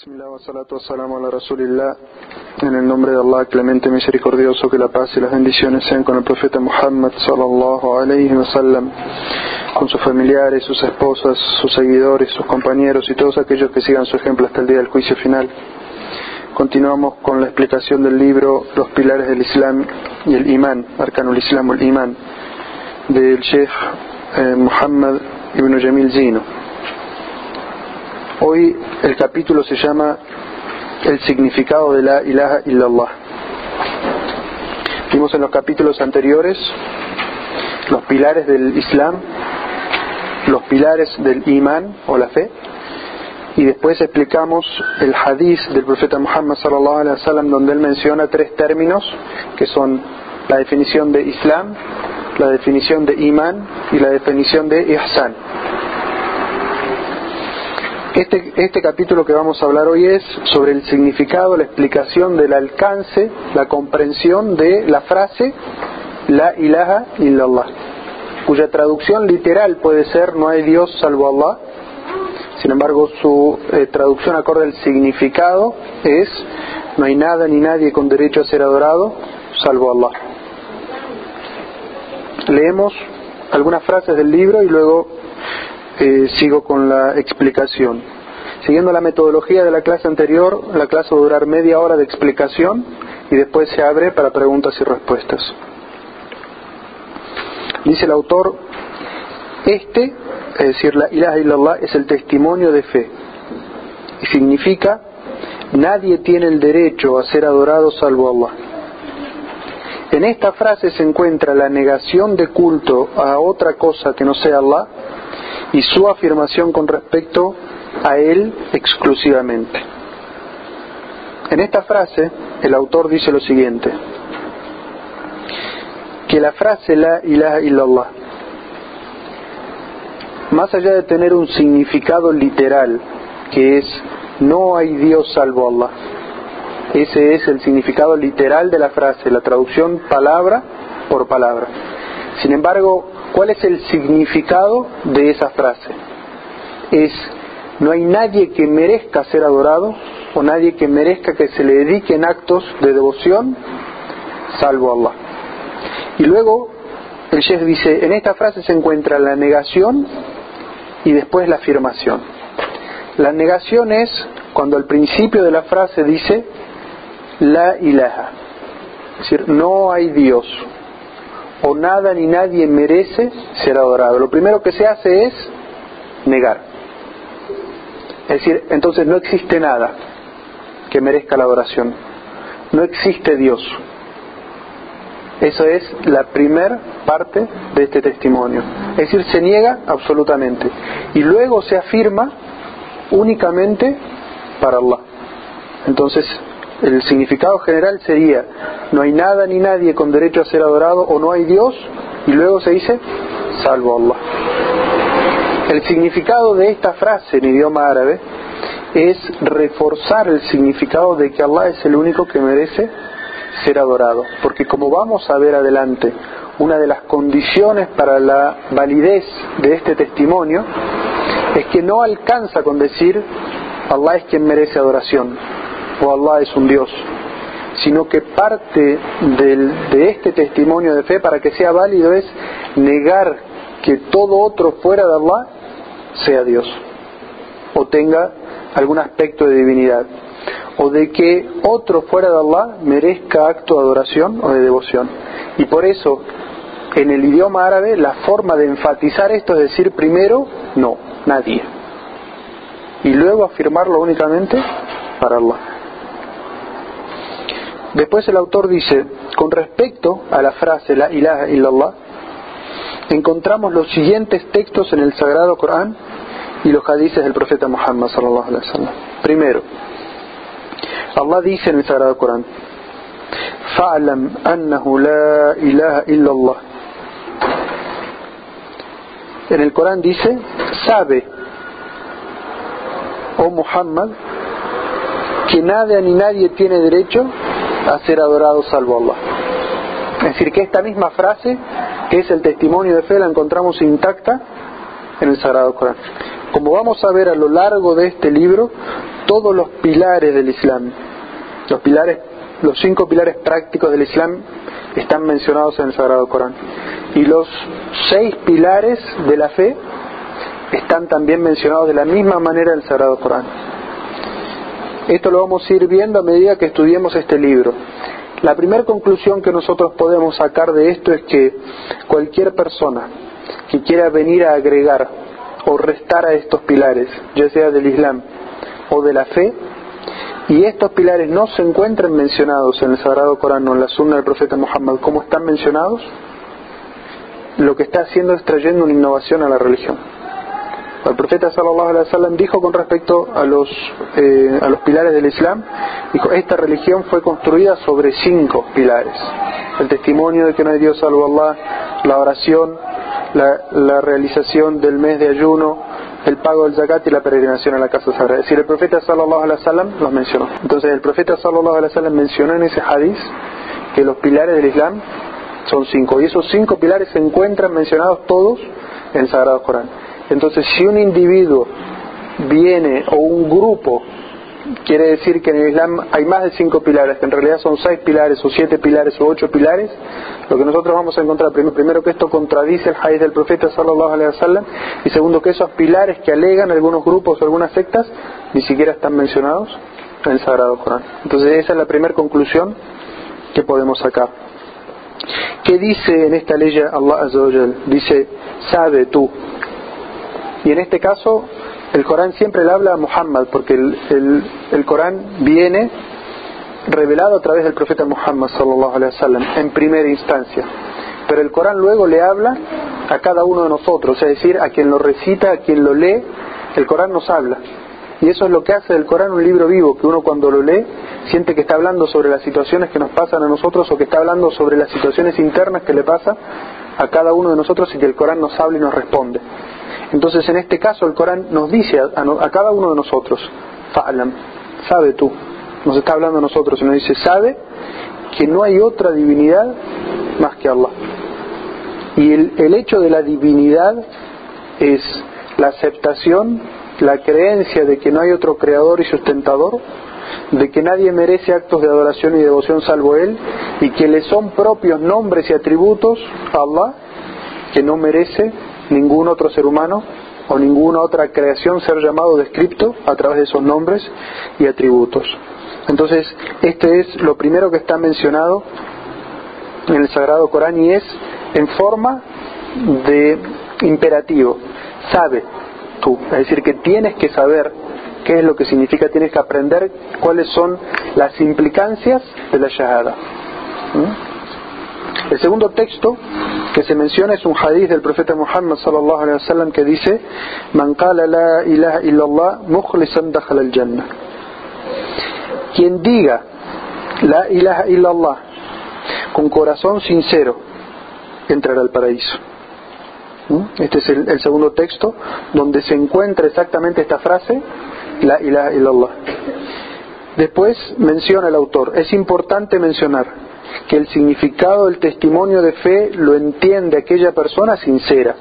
Bismillah salatu wa salam ala Rasulillah. En el nombre de Allah, clemente misericordioso, que la paz y las bendiciones sean con el profeta Muhammad sallallahu alayhi wa sallam, con sus familiares, sus esposas, sus seguidores, sus compañeros y todos aquellos que sigan su ejemplo hasta el día del juicio final. Continuamos con la explicación del libro Los pilares del Islam y el Imán, Arcanul Islam el Imán, del Sheikh eh, Muhammad ibn Jamil Zino. Hoy el capítulo se llama El significado de la ilaha illallah. Vimos en los capítulos anteriores los pilares del Islam, los pilares del imán o la fe, y después explicamos el hadith del profeta Muhammad sallallahu alaihi wasallam donde él menciona tres términos que son la definición de Islam, la definición de imán y la definición de ihsan. Este, este capítulo que vamos a hablar hoy es sobre el significado, la explicación del alcance, la comprensión de la frase La ilaha illallah, cuya traducción literal puede ser No hay Dios salvo Allah. Sin embargo, su eh, traducción acorde al significado es No hay nada ni nadie con derecho a ser adorado salvo Allah. Leemos algunas frases del libro y luego eh, sigo con la explicación. Siguiendo la metodología de la clase anterior, la clase va a durar media hora de explicación y después se abre para preguntas y respuestas. Dice el autor, este, es decir, la ilaha illallah, es el testimonio de fe y significa nadie tiene el derecho a ser adorado salvo Allah. En esta frase se encuentra la negación de culto a otra cosa que no sea Allah y su afirmación con respecto a Él exclusivamente. En esta frase, el autor dice lo siguiente, que la frase La ilaha illallah, más allá de tener un significado literal, que es no hay Dios salvo Allah, ese es el significado literal de la frase, la traducción palabra por palabra. Sin embargo, ¿cuál es el significado de esa frase? Es, no hay nadie que merezca ser adorado o nadie que merezca que se le dediquen actos de devoción salvo Allah. Y luego el Sheikh dice, en esta frase se encuentra la negación y después la afirmación. La negación es cuando al principio de la frase dice la ilaha, es decir, no hay Dios, o nada ni nadie merece ser adorado. Lo primero que se hace es negar. Es decir, entonces no existe nada que merezca la adoración. No existe Dios. Eso es la primera parte de este testimonio. Es decir, se niega absolutamente. Y luego se afirma únicamente para Allah. Entonces, el significado general sería, no hay nada ni nadie con derecho a ser adorado o no hay Dios, y luego se dice, salvo Allah. El significado de esta frase en idioma árabe es reforzar el significado de que Allah es el único que merece ser adorado. Porque como vamos a ver adelante, una de las condiciones para la validez de este testimonio es que no alcanza con decir Allah es quien merece adoración o Allah es un Dios, sino que parte de este testimonio de fe para que sea válido es negar que todo otro fuera de Allah sea Dios o tenga algún aspecto de divinidad o de que otro fuera de Allah merezca acto de adoración o de devoción. Y por eso, en el idioma árabe, la forma de enfatizar esto es decir primero, no, nadie. Y luego afirmarlo únicamente para Allah. Después el autor dice, con respecto a la frase la ilaha illallah, encontramos los siguientes textos en el Sagrado Corán y los hadices del profeta Muhammad sallallahu alaihi wasallam. Primero, Allah dice en el Sagrado Corán, "Fa'lam annahu la ilaha illallah." En el Corán dice, "Sabe, oh Muhammad, que nada ni nadie tiene derecho a ser adorado salvo Allah. Es decir, que esta misma frase, que es el testimonio de fe, la encontramos intacta en el Sagrado Corán. Como vamos a ver a lo largo de este libro, todos los pilares del Islam, los pilares, los cinco pilares prácticos del Islam están mencionados en el Sagrado Corán. Y los seis pilares de la fe están también mencionados de la misma manera en el Sagrado Corán. Esto lo vamos a ir viendo a medida que estudiemos este libro. La primera conclusión que nosotros podemos sacar de esto es que cualquier persona que quiera venir a agregar o restar a estos pilares, ya sea del Islam o de la fe, y estos pilares no se encuentran mencionados en el Sagrado Corán o en la Sunna del profeta Muhammad como están mencionados, lo que está haciendo es trayendo una innovación a la religión. El profeta sallallahu alaihi wasallam dijo con respecto a los eh, a los pilares del Islam, dijo esta religión fue construida sobre cinco pilares: el testimonio de que no hay Dios salvo Allah, la oración, la, realización del mes de ayuno, el pago del zakat y la peregrinación a la casa sagrada. Es decir, el profeta sallallahu alaihi wasallam los mencionó. Entonces el profeta sallallahu alaihi wasallam mencionó en ese hadith que los pilares del Islam son cinco y esos cinco pilares se encuentran mencionados todos en el Sagrado Corán. Entonces, si un individuo viene o un grupo quiere decir que en el Islam hay más de cinco pilares, que en realidad son seis pilares o siete pilares o ocho pilares, lo que nosotros vamos a encontrar, primero, que esto contradice el hadith del profeta sallallahu alaihi wasallam y segundo que esos pilares que alegan algunos grupos o algunas sectas ni siquiera están mencionados en el Sagrado Corán. Entonces esa es la primera conclusión que podemos sacar. ¿Qué dice en esta ley Allah Azza Dice, sabe tú, y en este caso, el Corán siempre le habla a Muhammad, porque el, el, Corán viene revelado a través del profeta Muhammad sallallahu alaihi wasallam en primera instancia. Pero el Corán luego le habla a cada uno de nosotros, es decir, a quien lo recita, a quien lo lee, el Corán nos habla. Y eso es lo que hace del Corán un libro vivo, que uno cuando lo lee siente que está hablando sobre las situaciones que nos pasan a nosotros o que está hablando sobre las situaciones internas que le pasa a cada uno de nosotros y que el Corán nos habla y nos responde. Entonces en este caso el Corán nos dice a, cada uno de nosotros, fa'lam, sabe tú, nos está hablando a nosotros y nos dice, sabe que no hay otra divinidad más que Allah. Y el, el hecho de la divinidad es la aceptación, la creencia de que no hay otro creador y sustentador, de que nadie merece actos de adoración y devoción salvo Él, y que le son propios nombres y atributos a Allah, que no merece ningún otro ser humano o ninguna otra creación ser llamado descripto a través de esos nombres y atributos. Entonces, este es lo primero que está mencionado en el Sagrado Corán y es en forma de imperativo. Sabe tú, es decir, que tienes que saber qué es lo que significa, tienes que aprender cuáles son las implicancias de la Shahada. ¿Mm? El segundo texto que se menciona es un hadith del profeta Muhammad sallallahu alaihi wasallam que dice: "Man qala la ilaha illallah mukhlisan dakhala al-jannah." Quien diga la ilaha illallah con corazón sincero entrará al paraíso. ¿Mm? Este es el, el, segundo texto donde se encuentra exactamente esta frase, la ilaha illallah. Después menciona el autor, es importante mencionar que el significado del testimonio de fe lo entiende aquella persona sincera,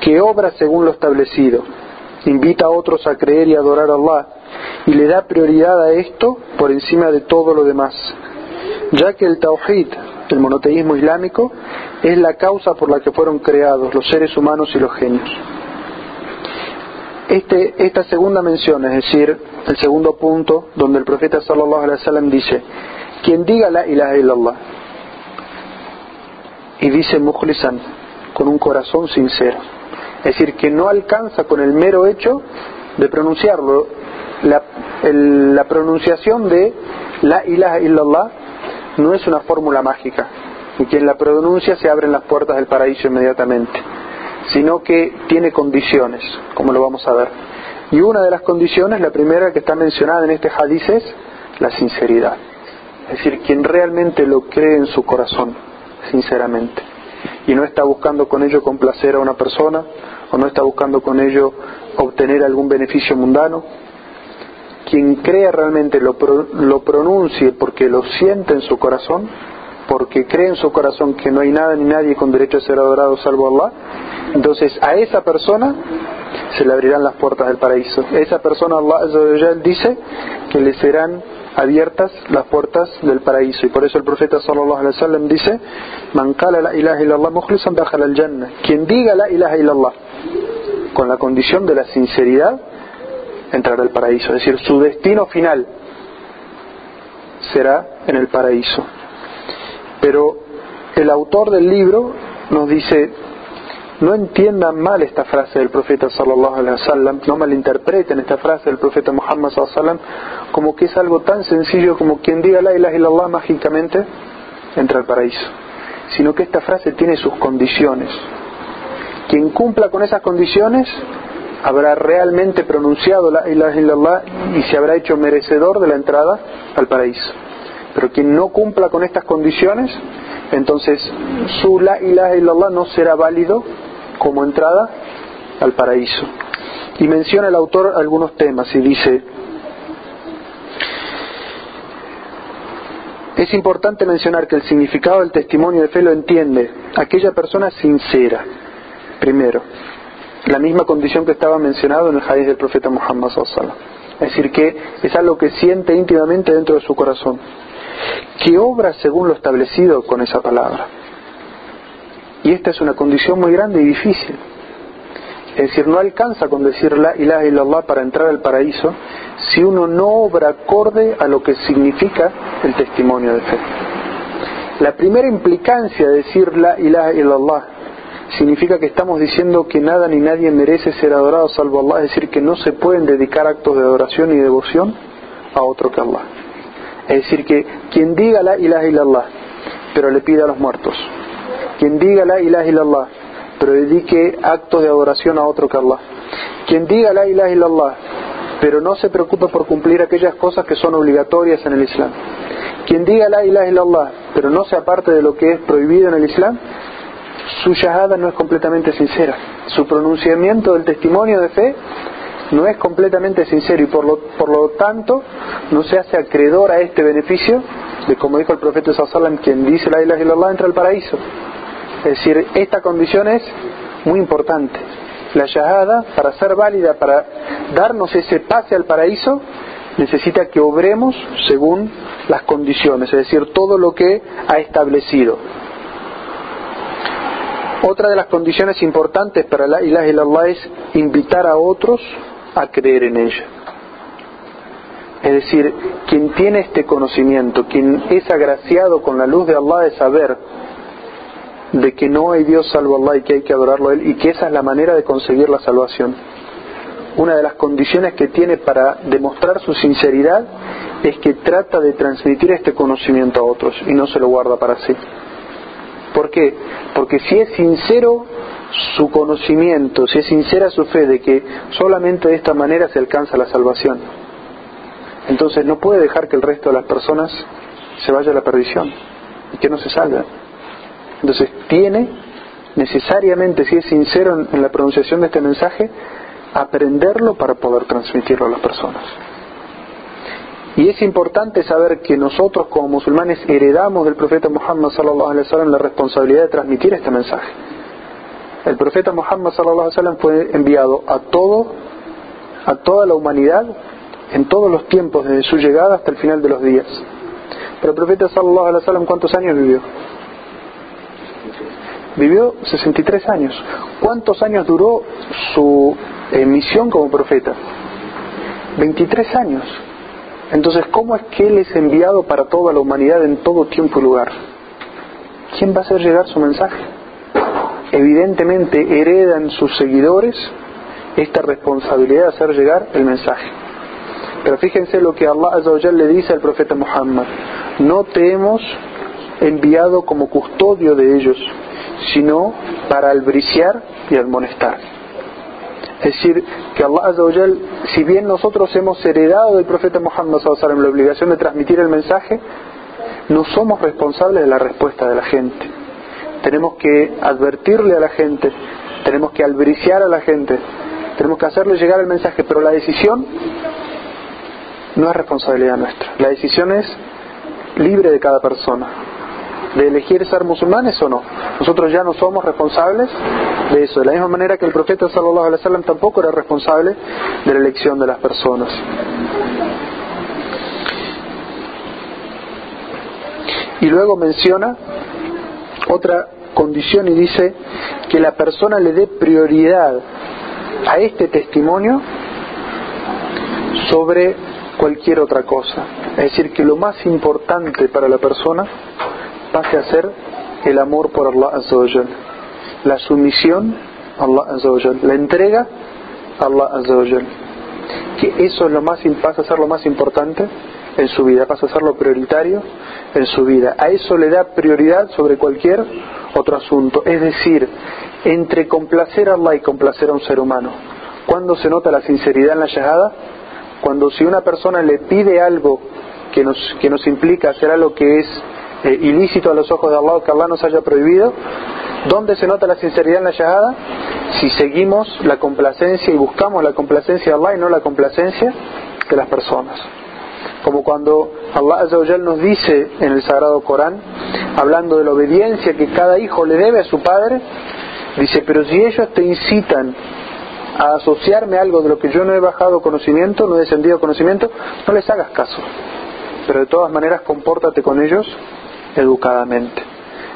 que obra según lo establecido, invita a otros a creer y adorar a Allah y le da prioridad a esto por encima de todo lo demás, ya que el tawhid, el monoteísmo islámico, es la causa por la que fueron creados los seres humanos y los genios. Este, esta segunda mención, es decir, el segundo punto, donde el profeta sallallahu alaihi wasallam dice, quien diga la ilaha illallah y dice mukhlisan con un corazón sincero, es decir, que no alcanza con el mero hecho de pronunciarlo, la, pronunciación de la ilaha illallah no es una fórmula mágica, y quien la pronuncia se abren las puertas del paraíso inmediatamente, sino que tiene condiciones, como lo vamos a ver. Y una de las condiciones, la primera que está mencionada en este hadith es la sinceridad. Es decir, quien realmente lo cree en su corazón, sinceramente, y no está buscando con ello complacer a una persona, o no está buscando con ello obtener algún beneficio mundano, quien crea realmente lo, lo pronuncie porque lo siente en su corazón, porque cree en su corazón que no hay nada ni nadie con derecho a ser adorado salvo Allah, entonces a esa persona se le abrirán las puertas del paraíso. Esa persona, Allah dice que le serán abiertas las puertas del paraíso. Y por eso el profeta sallallahu alaihi wasallam dice, Man qala la ilaha illallah al-jannah. Quien diga la ilaha illallah con la condición de la sinceridad entrará al paraíso. Es decir, su destino final será en el paraíso. Pero el autor del libro nos dice, no entiendan mal esta frase del profeta sallallahu alaihi wasallam, no malinterpreten esta frase del profeta Muhammad sallallahu alaihi wasallam como que es algo tan sencillo como quien diga la ilaha illallah mágicamente entra al paraíso, sino que esta frase tiene sus condiciones. Quien cumpla con esas condiciones habrá realmente pronunciado la ilaha illallah y se habrá hecho merecedor de la entrada al paraíso. Pero quien no cumpla con estas condiciones, entonces su la ilaha illallah no será válido como entrada al paraíso. Y menciona el autor algunos temas y dice, es importante mencionar que el significado del testimonio de fe lo entiende aquella persona sincera, primero, la misma condición que estaba mencionado en el hadith del profeta Muhammad Es decir, que es algo que siente íntimamente dentro de su corazón, que obra según lo establecido con esa palabra. Y esta es una condición muy grande y difícil. Es decir, no alcanza con decir la ilaha illallah para entrar al paraíso si uno no obra acorde a lo que significa el testimonio de fe. La primera implicancia de decir la ilaha illallah significa que estamos diciendo que nada ni nadie merece ser adorado salvo Allah, es decir, que no se pueden dedicar actos de adoración y devoción a otro que Allah. Es decir, que quien diga la ilaha illallah, pero le pida a los muertos, quien diga la ilaha illallah, pero dedique actos de adoración a otro que Allah. Quien diga la ilaha illallah, pero no se preocupe por cumplir aquellas cosas que son obligatorias en el Islam. Quien diga la ilaha illallah, pero no se aparte de lo que es prohibido en el Islam, su shahada no es completamente sincera. Su pronunciamiento del testimonio de fe no es completamente sincero y por lo, por lo tanto no se hace acreedor a este beneficio de como dijo el profeta Sallam, quien dice la ilaha illallah entra al paraíso. Es decir, esta condición es muy importante. La shahada, para ser válida, para darnos ese pase al paraíso, necesita que obremos según las condiciones, es decir, todo lo que ha establecido. Otra de las condiciones importantes para la ilaha illallah es invitar a otros a creer en ella. Es decir, quien tiene este conocimiento, quien es agraciado con la luz de Allah de saber de que no hay Dios salvo Allah y que hay que adorarlo a Él y que esa es la manera de conseguir la salvación. Una de las condiciones que tiene para demostrar su sinceridad es que trata de transmitir este conocimiento a otros y no se lo guarda para sí. ¿Por qué? Porque si es sincero su conocimiento, si es sincera su fe de que solamente de esta manera se alcanza la salvación, entonces no puede dejar que el resto de las personas se vaya a la perdición y que no se salga. Entonces tiene necesariamente, si es sincero en la pronunciación de este mensaje, aprenderlo para poder transmitirlo a las personas. Y es importante saber que nosotros como musulmanes heredamos del profeta Muhammad sallallahu alaihi wasallam la responsabilidad de transmitir este mensaje. El profeta Muhammad sallallahu alaihi wasallam fue enviado a todo a toda la humanidad en todos los tiempos desde su llegada hasta el final de los días. Pero el profeta sallallahu alaihi wasallam ¿cuántos años vivió? Vivió 63 años. ¿Cuántos años duró su misión como profeta? 23 años. Entonces, ¿cómo es que Él es enviado para toda la humanidad en todo tiempo y lugar? ¿Quién va a hacer llegar su mensaje? Evidentemente heredan sus seguidores esta responsabilidad de hacer llegar el mensaje. Pero fíjense lo que Allah le dice al profeta Muhammad. No te hemos enviado como custodio de ellos, sino para albriciar y admonestar. Es decir, que Allah si bien nosotros hemos heredado del profeta Muhammad la obligación de transmitir el mensaje, no somos responsables de la respuesta de la gente. Tenemos que advertirle a la gente, tenemos que albriciar a la gente, tenemos que hacerle llegar el mensaje, pero la decisión no es responsabilidad nuestra. La decisión es libre de cada persona. De elegir ser musulmanes o no. Nosotros ya no somos responsables de eso. De la misma manera que el profeta sallallahu alaihi wasallam tampoco era responsable de la elección de las personas. Y luego menciona otra condición y dice que la persona le dé prioridad a este testimonio sobre cualquier otra cosa. Es decir, que lo más importante para la persona pase a ser el amor por Allah Azza la sumisión a Allah Azza la entrega a Allah Azza Que eso es lo más, pasa a ser lo más importante en su vida, pasa a ser lo prioritario en su vida. A eso le da prioridad sobre cualquier otro asunto. Es decir, entre complacer a Allah y complacer a un ser humano. ¿Cuándo se nota la sinceridad en la shahada? Cuando si una persona le pide algo que nos, que nos implica hacer algo que es eh, ilícito a los ojos de Allah, que Allah nos haya prohibido, ¿dónde se nota la sinceridad en la shahada? Si seguimos la complacencia y buscamos la complacencia de Allah y no la complacencia de las personas como cuando Allah nos dice en el Sagrado Corán, hablando de la obediencia que cada hijo le debe a su padre, dice, pero si ellos te incitan a asociarme a algo de lo que yo no he bajado conocimiento, no he descendido conocimiento, no les hagas caso. Pero de todas maneras compórtate con ellos educadamente.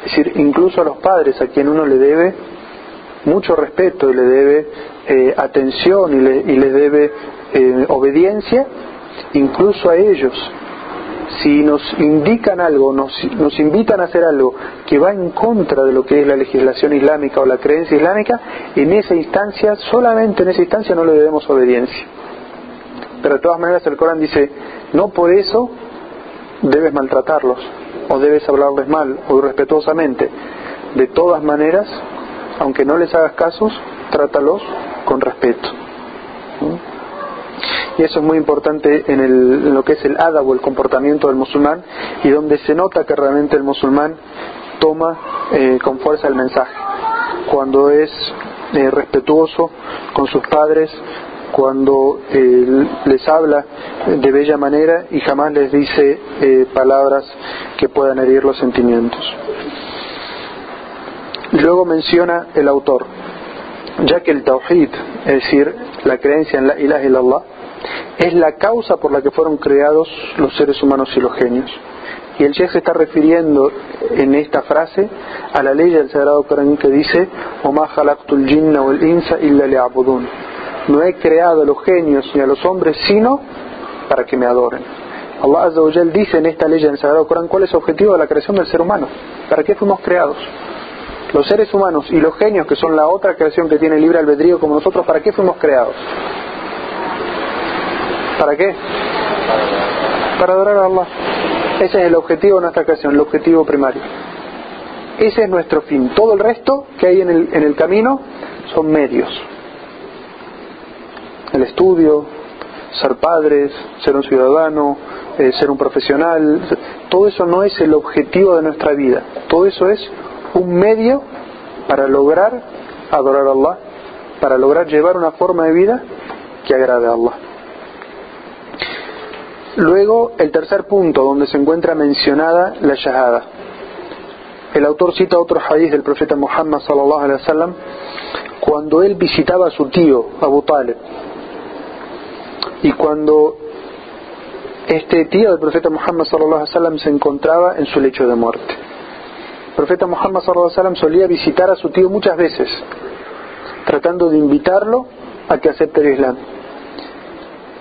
Es decir, incluso a los padres a quien uno le debe mucho respeto y le debe eh, atención y le, y les debe eh, obediencia, incluso a ellos, si nos indican algo, nos, nos invitan a hacer algo que va en contra de lo que es la legislación islámica o la creencia islámica, en esa instancia, solamente en esa instancia no le debemos obediencia. Pero de todas maneras el Corán dice, no por eso debes maltratarlos, o debes hablarles mal, o irrespetuosamente. De todas maneras, aunque no les hagas casos, trátalos con respeto. Y eso es muy importante en, lo que es el adab o el comportamiento del musulmán y donde se nota que realmente el musulmán toma eh, con fuerza el mensaje. Cuando es eh, respetuoso con sus padres, cuando eh, les habla de bella manera y jamás les dice palabras que puedan herir los sentimientos. Luego menciona el autor, ya que el tawhid, es decir, la creencia en la ilaha illallah, es la causa por la que fueron creados los seres humanos y los genios. Y el Sheikh se está refiriendo en esta frase a la ley del Sagrado Corán que dice No he creado a los genios ni a los hombres sino para que me adoren. Allah Azza dice en esta ley del Sagrado Corán cuál es el objetivo de la creación del ser humano. ¿Para qué fuimos creados? Los seres humanos y los genios, que son la otra creación que tiene libre albedrío como nosotros, ¿para qué fuimos creados? ¿Para qué? Para adorar a Allah. Ese es el objetivo de nuestra creación, el objetivo primario. Ese es nuestro fin. Todo el resto que hay en el, en el camino son medios. El estudio, ser padres, ser un ciudadano, eh, ser un profesional, todo eso no es el objetivo de nuestra vida. Todo eso es un medio para lograr adorar a Allah, para lograr llevar una forma de vida que agrade a Allah. Luego, el tercer punto, donde se encuentra mencionada la shahada. El autor cita otro hadith del profeta Muhammad sallallahu alaihi wasallam cuando él visitaba a su tío Abu Talib y cuando este tío del profeta Muhammad sallallahu se encontraba en su lecho de muerte. El profeta Muhammad sallallahu solía visitar a su tío muchas veces, tratando de invitarlo a que acepte el Islam.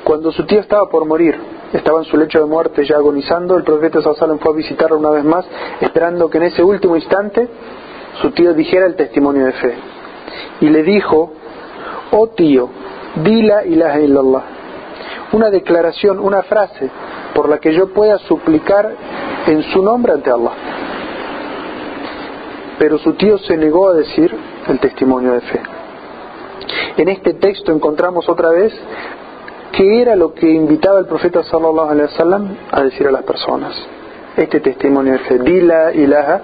Cuando su tío estaba por morir, estaba en su lecho de muerte ya agonizando, el profeta Sallallahu fue a visitarlo una vez más, esperando que en ese último instante su tío dijera el testimonio de fe. Y le dijo, oh tío, dila ilaha illallah, una declaración, una frase por la que yo pueda suplicar en su nombre ante Allah. Pero su tío se negó a decir el testimonio de fe. En este texto encontramos otra vez ¿Qué era lo que invitaba el profeta sallallahu alaihi wasallam a decir a las personas? Este testimonio de fe, di la ilaha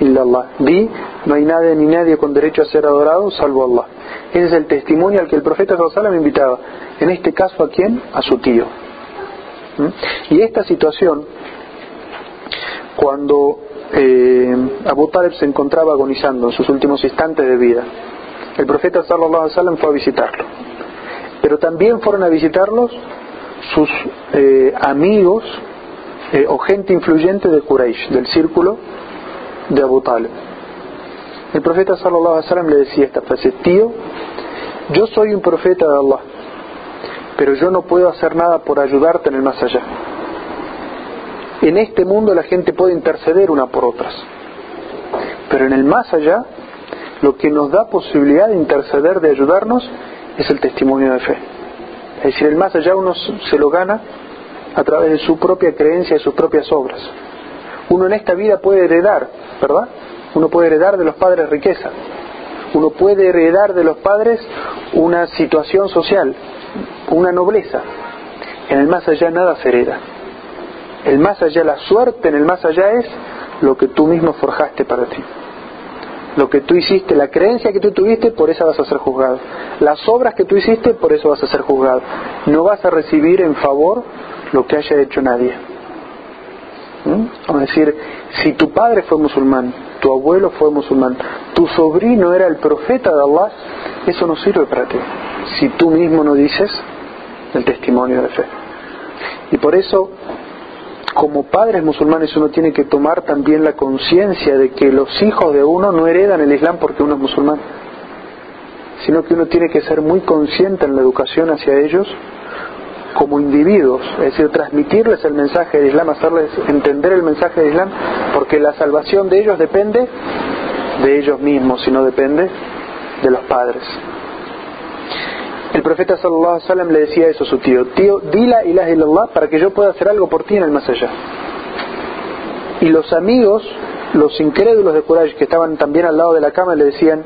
illallah, di, no hay nadie ni nadie con derecho a ser adorado salvo Allah. Ese es el testimonio al que el profeta sallallahu wasallam invitaba. En este caso, ¿a quién? A su tío. ¿Mm? Y esta situación, cuando eh, Abu Talib se encontraba agonizando en sus últimos instantes de vida. El profeta sallallahu alaihi fue a visitarlo. Pero también fueron a visitarlos sus eh, amigos eh, o gente influyente de Quraysh, del círculo de Abu Talib. El profeta sallallahu alaihi wasallam le decía esta frase, tío, yo soy un profeta de Allah, pero yo no puedo hacer nada por ayudarte en el más allá. En este mundo la gente puede interceder una por otras, pero en el más allá lo que nos da posibilidad de interceder, de ayudarnos, es el testimonio de fe. Es decir, el más allá uno se lo gana a través de su propia creencia y sus propias obras. Uno en esta vida puede heredar, ¿verdad? Uno puede heredar de los padres riqueza. Uno puede heredar de los padres una situación social, una nobleza. En el más allá nada se hereda. El más allá, la suerte en el más allá es lo que tú mismo forjaste para ti. Lo que tú hiciste, la creencia que tú tuviste, por esa vas a ser juzgado. Las obras que tú hiciste, por eso vas a ser juzgado. No vas a recibir en favor lo que haya hecho nadie. Vamos a decir, si tu padre fue musulmán, tu abuelo fue musulmán, tu sobrino era el profeta de Allah, eso no sirve para ti. Si tú mismo no dices el testimonio de fe. Y por eso como padres musulmanes uno tiene que tomar también la conciencia de que los hijos de uno no heredan el Islam porque uno es musulmán, sino que uno tiene que ser muy consciente en la educación hacia ellos como individuos, es decir, transmitirles el mensaje del Islam, hacerles entender el mensaje del Islam, porque la salvación de ellos depende de ellos mismos y no depende de los padres. El profeta sallallahu alaihi wasallam le decía eso a su tío, tío, dila ilaha illallah para que yo pueda hacer algo por ti en el más allá. Y los amigos, los incrédulos de Quraysh que estaban también al lado de la cama le decían,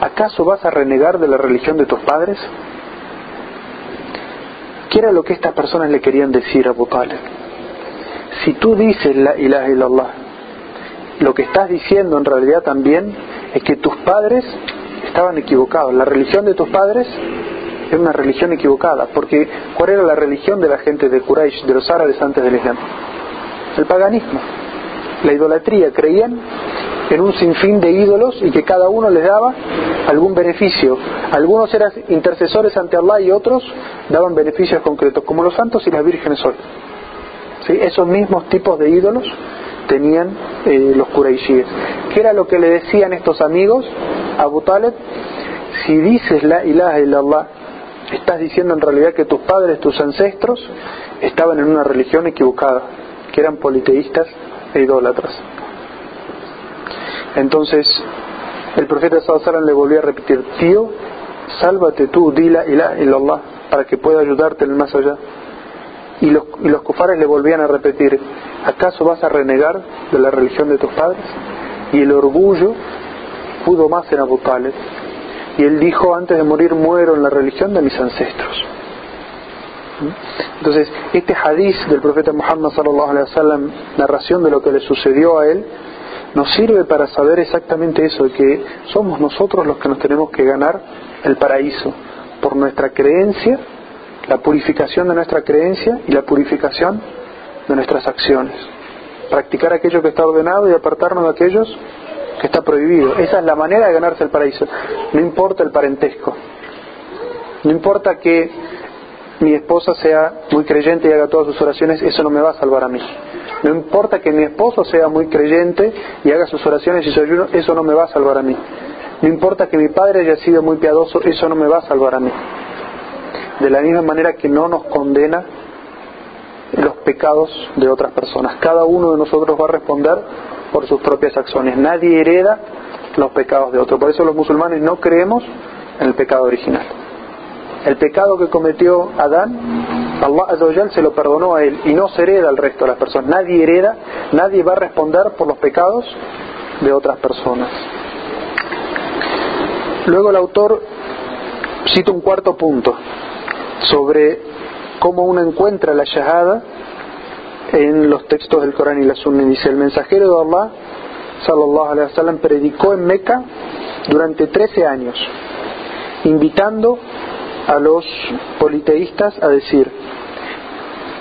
¿acaso vas a renegar de la religión de tus padres? ¿Qué era lo que estas personas le querían decir a Abu Talib? Si tú dices la ilaha illallah, lo que estás diciendo en realidad también es que tus padres estaban equivocados. La religión de tus padres era una religión equivocada, porque ¿cuál era la religión de la gente de Quraysh, de los árabes antes del Islam? El paganismo, la idolatría, creían en un sinfín de ídolos y que cada uno les daba algún beneficio. Algunos eran intercesores ante Allah y otros daban beneficios concretos, como los santos y las vírgenes hoy. ¿Sí? Esos mismos tipos de ídolos tenían eh, los Quraishíes. ¿Qué era lo que le decían estos amigos a Abu? Si dices la ilaha illallah, estás diciendo en realidad que tus padres, tus ancestros, estaban en una religión equivocada, que eran politeístas e idólatras. Entonces, el profeta Sallallahu le volvió a repetir, tío, sálvate tú, dila ilaha illallah, para que pueda ayudarte en el más allá. Y los, y los kufares le volvían a repetir, ¿acaso vas a renegar de la religión de tus padres? Y el orgullo pudo más en Abu Talib y él dijo, antes de morir muero en la religión de mis ancestros. Entonces, este hadiz del profeta Muhammad sallallahu alaihi wasallam, narración de lo que le sucedió a él, nos sirve para saber exactamente eso, de que somos nosotros los que nos tenemos que ganar el paraíso por nuestra creencia, la purificación de nuestra creencia y la purificación de nuestras acciones. Practicar aquello que está ordenado y apartarnos de aquellos que está prohibido. Esa es la manera de ganarse el paraíso. No importa el parentesco. No importa que mi esposa sea muy creyente y haga todas sus oraciones, eso no me va a salvar a mí. No importa que mi esposo sea muy creyente y haga sus oraciones y su ayuno, eso no me va a salvar a mí. No importa que mi padre haya sido muy piadoso, eso no me va a salvar a mí. De la misma manera que no nos condena los pecados de otras personas. Cada uno de nosotros va a responder por sus propias acciones. Nadie hereda los pecados de otro. Por eso los musulmanes no creemos en el pecado original. El pecado que cometió Adán, Allah se lo perdonó a él y no se hereda al resto de las personas. Nadie hereda, nadie va a responder por los pecados de otras personas. Luego el autor cita un cuarto punto sobre cómo uno encuentra la shahada en los textos del Corán y la Sunna. Dice, el mensajero de Allah, sallallahu alaihi wasallam, predicó en Meca durante 13 años, invitando a los politeístas a decir,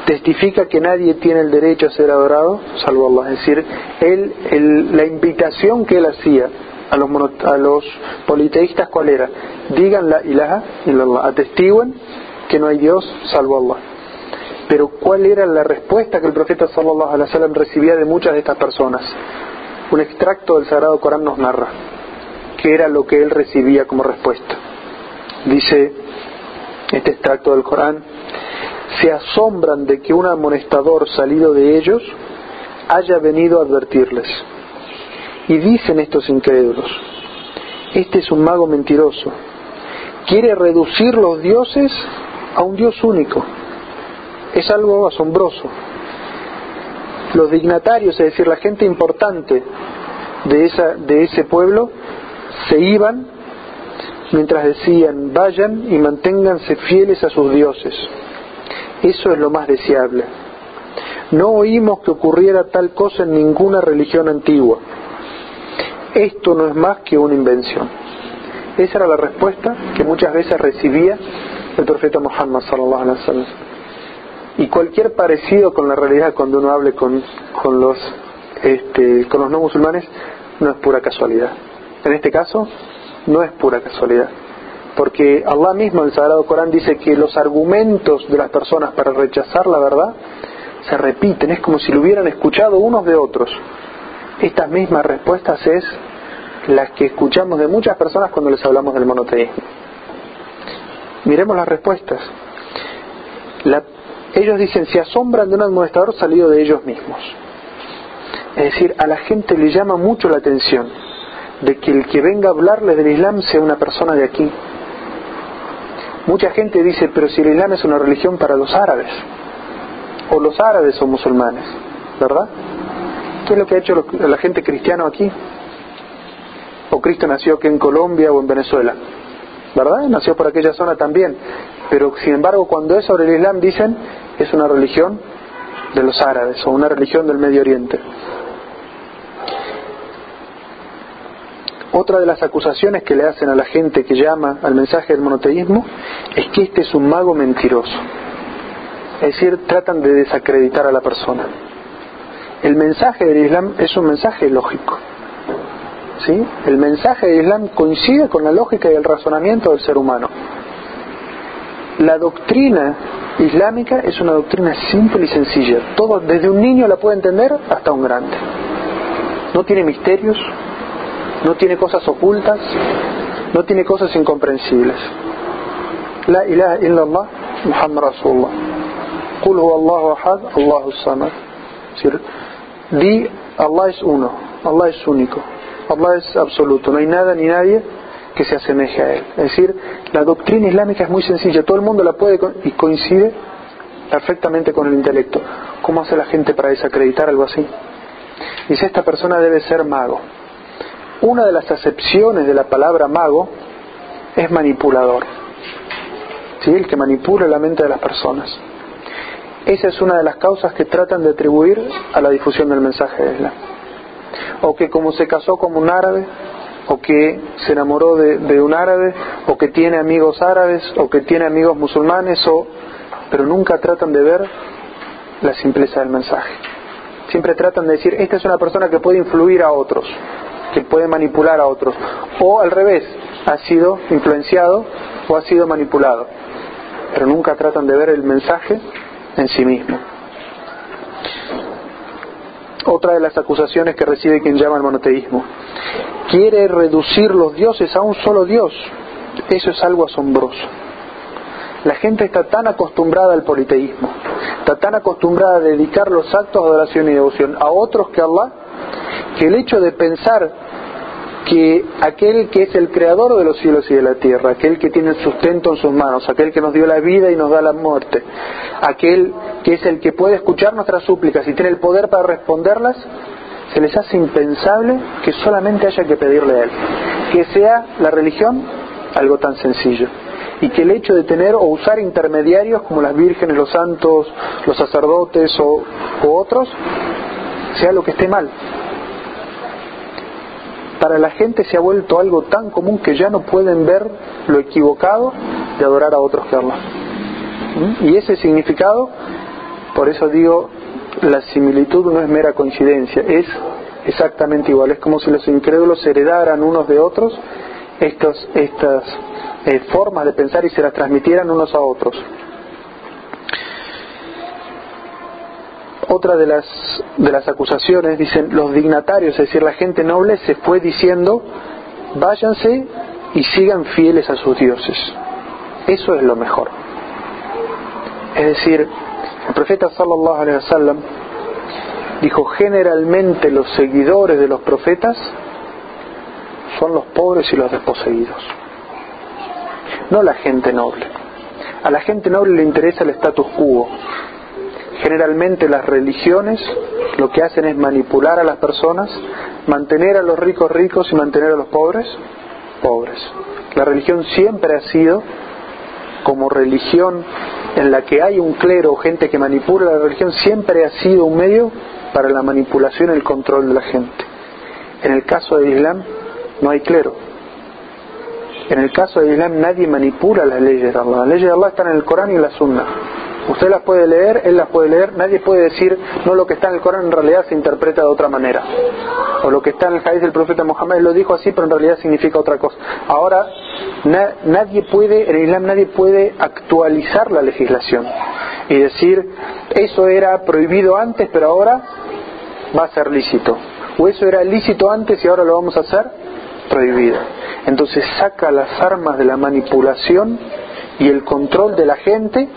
testifica que nadie tiene el derecho a ser adorado salvo Allah. Es decir, él, la invitación que él hacía a los, a los politeístas, ¿cuál era? Digan la ilaha illallah, atestiguen que no hay Dios salvo Allah. Pero ¿cuál era la respuesta que el profeta sallallahu alaihi wasallam recibía de muchas de estas personas? Un extracto del Sagrado Corán nos narra que era lo que él recibía como respuesta. Dice este extracto del Corán, se asombran de que un amonestador salido de ellos haya venido a advertirles. Y dicen estos incrédulos, este es un mago mentiroso, quiere reducir los dioses a un dios único. Es algo asombroso. Los dignatarios, es decir, la gente importante de, esa, de ese pueblo, se iban mientras decían, vayan y manténganse fieles a sus dioses. Eso es lo más deseable. No oímos que ocurriera tal cosa en ninguna religión antigua. Esto no es más que una invención. Esa era la respuesta que muchas veces recibía el profeta Muhammad sallallahu alaihi wasallam. Y cualquier parecido con la realidad cuando uno hable con, con los este, con los no musulmanes no es pura casualidad. En este caso, no es pura casualidad. Porque Allah mismo en el Sagrado Corán dice que los argumentos de las personas para rechazar la verdad se repiten, es como si lo hubieran escuchado unos de otros. Estas mismas respuestas es las que escuchamos de muchas personas cuando les hablamos del monoteísmo. Miremos las respuestas. ellos dicen, se asombran de un administrador salido de ellos mismos. Es decir, a la gente le llama mucho la atención de que el que venga a hablarles del Islam sea una persona de aquí. Mucha gente dice, pero si el Islam es una religión para los árabes, o los árabes son musulmanes, ¿verdad? ¿Qué es lo que ha hecho la gente cristiana aquí? ¿O Cristo nació aquí en Colombia o en Venezuela? ¿Verdad? Nació por aquella zona también. Pero sin embargo, cuando es sobre el Islam, dicen, es una religión de los árabes o una religión del Medio Oriente. Otra de las acusaciones que le hacen a la gente que llama al mensaje del monoteísmo es que este es un mago mentiroso. Es decir, tratan de desacreditar a la persona. El mensaje del Islam es un mensaje lógico. ¿sí? El mensaje del Islam coincide con la lógica y el razonamiento del ser humano. La doctrina islámica es una doctrina simple y sencilla. Todo, desde un niño la puede entender hasta un grande. No tiene misterios, no tiene cosas ocultas, no tiene cosas incomprensibles. La ilaha illallah, Muhammad Rasulullah. Qul Allahu ahad, Allahu samad. di Allah es uno, Allah es único, Allah es absoluto, no hay nada ni nadie que se asemeje a él. Es decir, la doctrina islámica es muy sencilla, todo el mundo la puede y coincide perfectamente con el intelecto. ¿Cómo hace la gente para desacreditar algo así? Dice, esta persona debe ser mago. Una de las acepciones de la palabra mago es manipulador. ¿Sí? El que manipula la mente de las personas. Esa es una de las causas que tratan de atribuir a la difusión del mensaje de Islam. O que como se casó con un árabe, o que se enamoró de, de, un árabe, o que tiene amigos árabes, o que tiene amigos musulmanes, o... pero nunca tratan de ver la simpleza del mensaje. Siempre tratan de decir, esta es una persona que puede influir a otros que puede manipular a otros. O al revés, ha sido influenciado o ha sido manipulado. Pero nunca tratan de ver el mensaje en sí mismo. Otra de las acusaciones que recibe quien llama al monoteísmo. Quiere reducir los dioses a un solo Dios. Eso es algo asombroso. La gente está tan acostumbrada al politeísmo, está tan acostumbrada a dedicar los actos de adoración y devoción a otros que Allah, que el hecho de pensar que aquel que es el creador de los cielos y de la tierra, aquel que tiene el sustento en sus manos, aquel que nos dio la vida y nos da la muerte, aquel que es el que puede escuchar nuestras súplicas y tiene el poder para responderlas, se les hace impensable que solamente haya que pedirle a Él. Que sea la religión algo tan sencillo. Y que el hecho de tener o usar intermediarios como las vírgenes, los santos, los sacerdotes o, o otros, sea lo que esté mal para la gente se ha vuelto algo tan común que ya no pueden ver lo equivocado de adorar a otros que Allah. ¿Mm? Y ese significado Por eso digo, la similitud no es mera coincidencia, es exactamente igual. Es como si los incrédulos heredaran unos de otros estos, estas eh, formas de pensar y se las transmitieran unos a otros. Otra de las, de las acusaciones, dicen, los dignatarios, es decir, la gente noble, se fue diciendo, váyanse y sigan fieles a sus dioses. Eso es lo mejor. Es decir, el profeta sallallahu alaihi wasallam dijo generalmente los seguidores de los profetas son los pobres y los desposeídos, no la gente noble. A la gente noble le interesa el status quo. Generalmente las religiones lo que hacen es manipular a las personas, mantener a los ricos ricos y mantener a los pobres pobres. La religión siempre ha sido como religión en la que hay un clero o gente que manipula la religión, siempre ha sido un medio para la manipulación y el control de la gente. En el caso del Islam no hay clero. En el caso del Islam nadie manipula las leyes de Allah. Las leyes de Allah están en el Corán y en la Sunna. Usted las puede leer, él las puede leer, nadie puede decir, no, lo que está en el Corán en realidad se interpreta de otra manera. O lo que está en el hadith del profeta Muhammad lo dijo así, pero en realidad significa otra cosa. Ahora, nadie puede, en el Islam nadie puede actualizar la legislación y decir, eso era prohibido antes, pero ahora va a ser lícito. O eso era lícito antes y ahora lo vamos a hacer prohibido. Entonces saca las armas de la manipulación y el control de la gente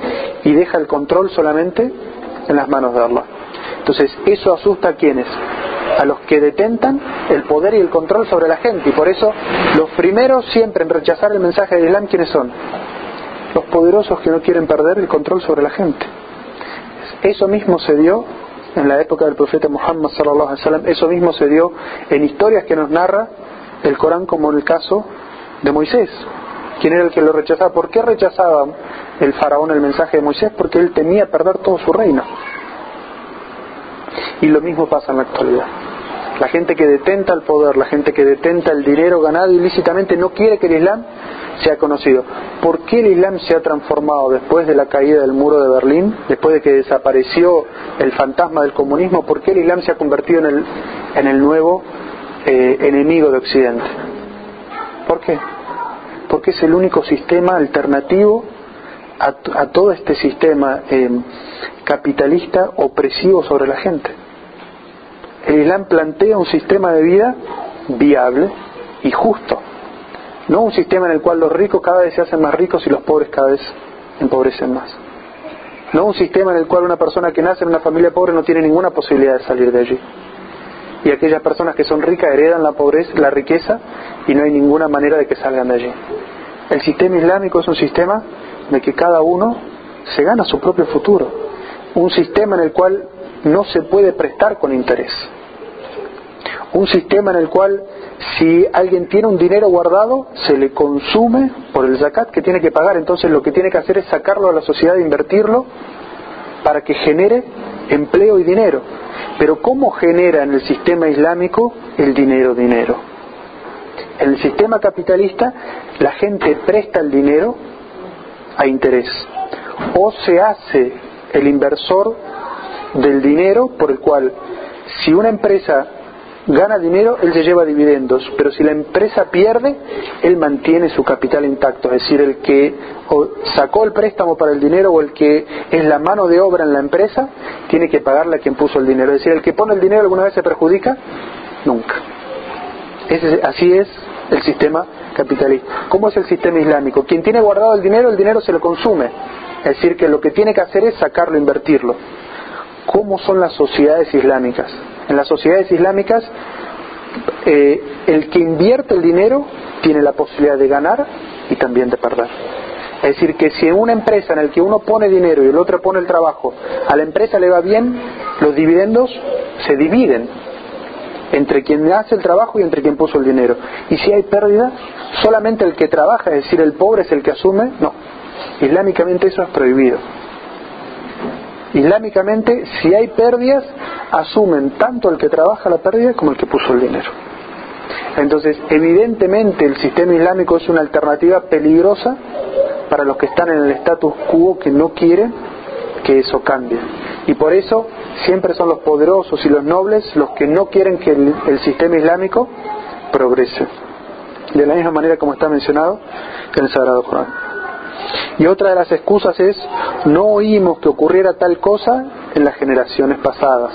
y deja el control solamente en las manos de Allah. Entonces, eso asusta a quienes? A los que detentan el poder y el control sobre la gente. Y por eso, los primeros siempre en rechazar el mensaje del Islam, ¿quiénes son? Los poderosos que no quieren perder el control sobre la gente. Eso mismo se dio en la época del profeta Muhammad sallallahu alaihi wasallam, eso mismo se dio en historias que nos narra el Corán como en el caso de Moisés. ¿Quién era el que lo rechazaba? ¿Por qué rechazaba el faraón el mensaje de Moisés? Porque él temía perder todo su reino. Y lo mismo pasa en la actualidad. La gente que detenta el poder, la gente que detenta el dinero ganado ilícitamente no quiere que el Islam sea conocido. ¿Por qué el Islam se ha transformado después de la caída del muro de Berlín, después de que desapareció el fantasma del comunismo? ¿Por qué el Islam se ha convertido en el, en el nuevo eh, enemigo de Occidente? ¿Por qué? porque es el único sistema alternativo a, todo este sistema eh, capitalista opresivo sobre la gente. El Islam plantea un sistema de vida viable y justo, no un sistema en el cual los ricos cada vez se hacen más ricos y los pobres cada vez empobrecen más. No un sistema en el cual una persona que nace en una familia pobre no tiene ninguna posibilidad de salir de allí. Y aquellas personas que son ricas heredan la pobreza, la riqueza y no hay ninguna manera de que salgan de allí. El sistema islámico es un sistema de que cada uno se gana su propio futuro. Un sistema en el cual no se puede prestar con interés. Un sistema en el cual si alguien tiene un dinero guardado, se le consume por el zakat que tiene que pagar. Entonces lo que tiene que hacer es sacarlo a la sociedad e invertirlo para que genere empleo y dinero. Pero ¿cómo genera en el sistema islámico el dinero dinero? En el sistema capitalista la gente presta el dinero a interés o se hace el inversor del dinero por el cual si una empresa gana dinero, él se lleva dividendos, pero si la empresa pierde, él mantiene su capital intacto, es decir, el que sacó el préstamo para el dinero o el que es la mano de obra en la empresa, tiene que pagarle a quien puso el dinero, es decir, el que pone el dinero alguna vez se perjudica, nunca. así es el sistema capitalista. ¿Cómo es el sistema islámico? Quien tiene guardado el dinero, el dinero se lo consume. Es decir, que lo que tiene que hacer es sacarlo, invertirlo. ¿Cómo son las sociedades islámicas? En las sociedades islámicas, eh, el que invierte el dinero tiene la posibilidad de ganar y también de perder. Es decir, que si una empresa en la que uno pone dinero y el otro pone el trabajo, a la empresa le va bien, los dividendos se dividen entre quien hace el trabajo y entre quien puso el dinero. Y si hay pérdida, solamente el que trabaja, es decir, el pobre es el que asume, no. Islámicamente eso es prohibido. Islámicamente, si hay pérdidas, asumen tanto el que trabaja la pérdida como el que puso el dinero. Entonces, evidentemente el sistema islámico es una alternativa peligrosa para los que están en el status quo que no quieren que eso cambie. Y por eso siempre son los poderosos y los nobles los que no quieren que el, sistema islámico progrese. De la misma manera como está mencionado en el Sagrado Corán. Y otra de las excusas es, no oímos que ocurriera tal cosa en las generaciones pasadas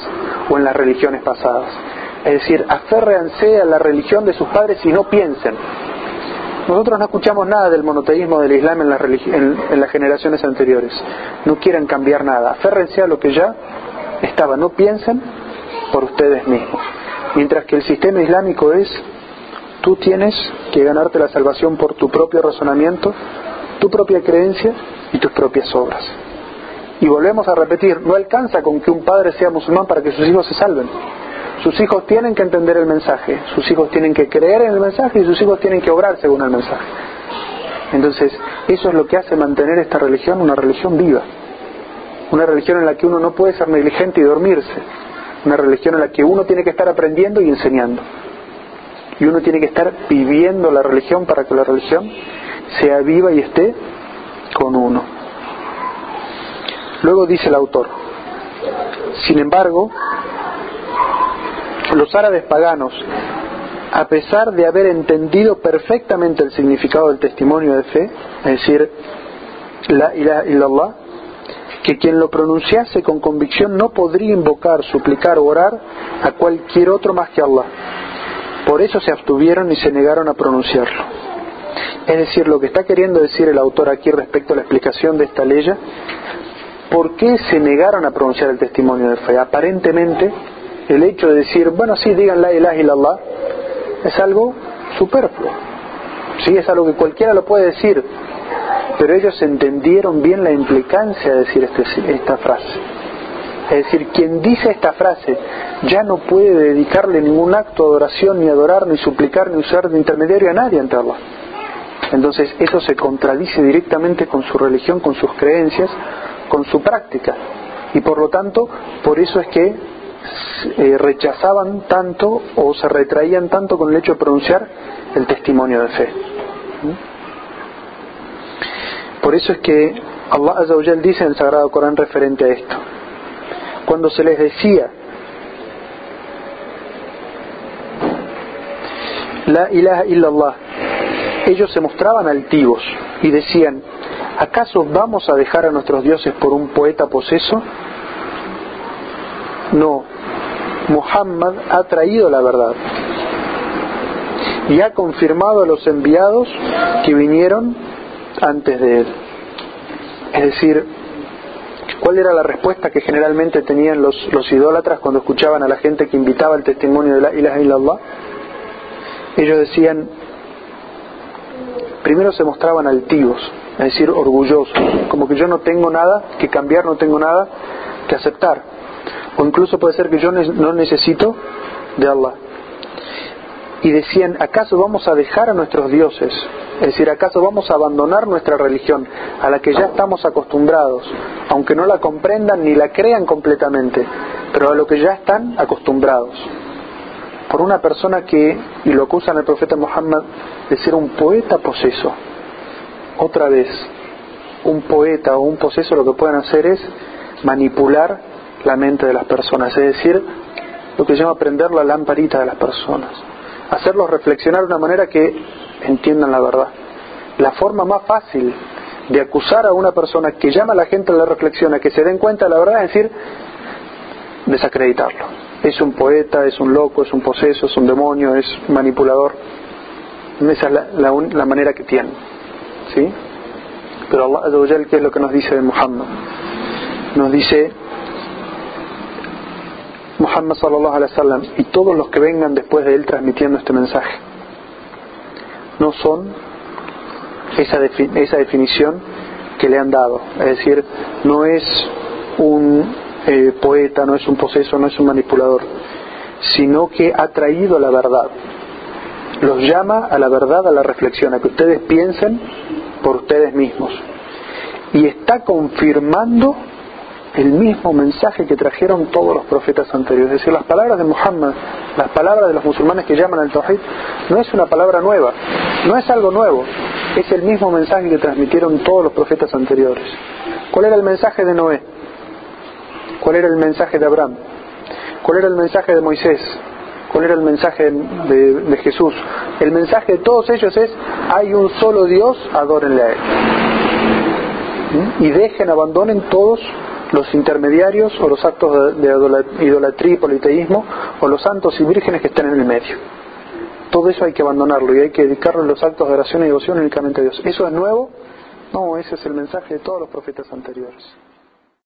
o en las religiones pasadas. Es decir, aférrense a la religión de sus padres y no piensen. Nosotros no escuchamos nada del monoteísmo del Islam en, las generaciones anteriores. No quieren cambiar nada. Aférrense a lo que ya estaba. No piensen por ustedes mismos. Mientras que el sistema islámico es, tú tienes que ganarte la salvación por tu propio razonamiento, tu propia creencia y tus propias obras. Y volvemos a repetir, no alcanza con que un padre sea musulmán para que sus hijos se salven. Sus hijos tienen que entender el mensaje, sus hijos tienen que creer en el mensaje y sus hijos tienen que obrar según el mensaje. Entonces, eso es lo que hace mantener esta religión una religión viva. Una religión en la que uno no puede ser negligente y dormirse. Una religión en la que uno tiene que estar aprendiendo y enseñando. Y uno tiene que estar viviendo la religión para que la religión sea viva y esté con uno. Luego dice el autor, sin embargo, los árabes paganos, a pesar de haber entendido perfectamente el significado del testimonio de fe, es decir, la ilaha que quien lo pronunciase con convicción no podría invocar, suplicar o orar a cualquier otro más que Allah. Por eso se abstuvieron y se negaron a pronunciarlo. Es decir, lo que está queriendo decir el autor aquí respecto a la explicación de esta ley, ¿por qué se negaron a pronunciar el testimonio de fe? Aparentemente el hecho de decir, bueno, sí, digan la ilaha illallah, es algo superfluo. Sí, es algo que cualquiera lo puede decir, pero ellos entendieron bien la implicancia de decir este, esta frase. Es decir, quien dice esta frase ya no puede dedicarle ningún acto de adoración, ni adorar, ni suplicar, ni usar de intermediario a nadie ante Allah. Entonces eso se contradice directamente con su religión, con sus creencias, con su práctica. Y por lo tanto, por eso es que eh, rechazaban tanto o se retraían tanto con el hecho de pronunciar el testimonio de fe. ¿Mm? Por eso es que Allah Azza dice en el Sagrado Corán referente a esto. Cuando se les decía La ilaha illallah, ellos se mostraban altivos y decían, ¿acaso vamos a dejar a nuestros dioses por un poeta poseso? No, Muhammad ha traído la verdad y ha confirmado a los enviados que vinieron antes de él. Es decir, ¿cuál era la respuesta que generalmente tenían los, los idólatras cuando escuchaban a la gente que invitaba el testimonio de la ilaha illallah? Ellos decían, primero se mostraban altivos, es decir, orgullosos, como que yo no tengo nada que cambiar, no tengo nada que aceptar. O incluso puede ser que yo no necesito de Allah. Y decían, ¿acaso vamos a dejar a nuestros dioses? Es decir, ¿acaso vamos a abandonar nuestra religión a la que ya estamos acostumbrados, aunque no la comprendan ni la crean completamente, pero a lo que ya están acostumbrados? Por una persona que, y lo acusan el profeta Muhammad de ser un poeta poseso. Otra vez, un poeta o un poseso lo que pueden hacer es manipular la mente de las personas, es decir, lo que llama prender la lamparita de las personas, hacerlos reflexionar de una manera que entiendan la verdad. La forma más fácil de acusar a una persona que llama a la gente a la reflexión, a que se den cuenta de la verdad, es decir, desacreditarlo. Es un poeta, es un loco, es un poseso, es un demonio, es manipulador. Esa es la, la, manera que tienen. ¿Sí? Pero Allah, ¿qué es lo que nos dice de Muhammad? Nos dice Muhammad sallallahu alaihi wasallam y todos los que vengan después de él transmitiendo este mensaje. No son esa, esa definición que le han dado. Es decir, no es un eh, poeta, no es un poseso, no es un manipulador, sino que ha traído la verdad. Los llama a la verdad, a la reflexión, a que ustedes piensen por ustedes mismos. Y está confirmando el mismo mensaje que trajeron todos los profetas anteriores. Es decir, las palabras de Muhammad, las palabras de los musulmanes que llaman al Tawhid, no es una palabra nueva, no es algo nuevo, es el mismo mensaje que transmitieron todos los profetas anteriores. ¿Cuál era el mensaje de Noé? ¿Cuál era el mensaje de Abraham? ¿Cuál era el mensaje de Moisés? ¿Cuál era el mensaje de, Jesús? El mensaje de todos ellos es, hay un solo Dios, adórenle a Él. ¿Mm? Y dejen, abandonen todos los intermediarios o los actos de idolatría y politeísmo o los santos y vírgenes que están en el medio. Todo eso hay que abandonarlo y hay que dedicarlo a los actos de oración y devoción únicamente a Dios. ¿Eso es nuevo? No, ese es el mensaje de todos los profetas anteriores.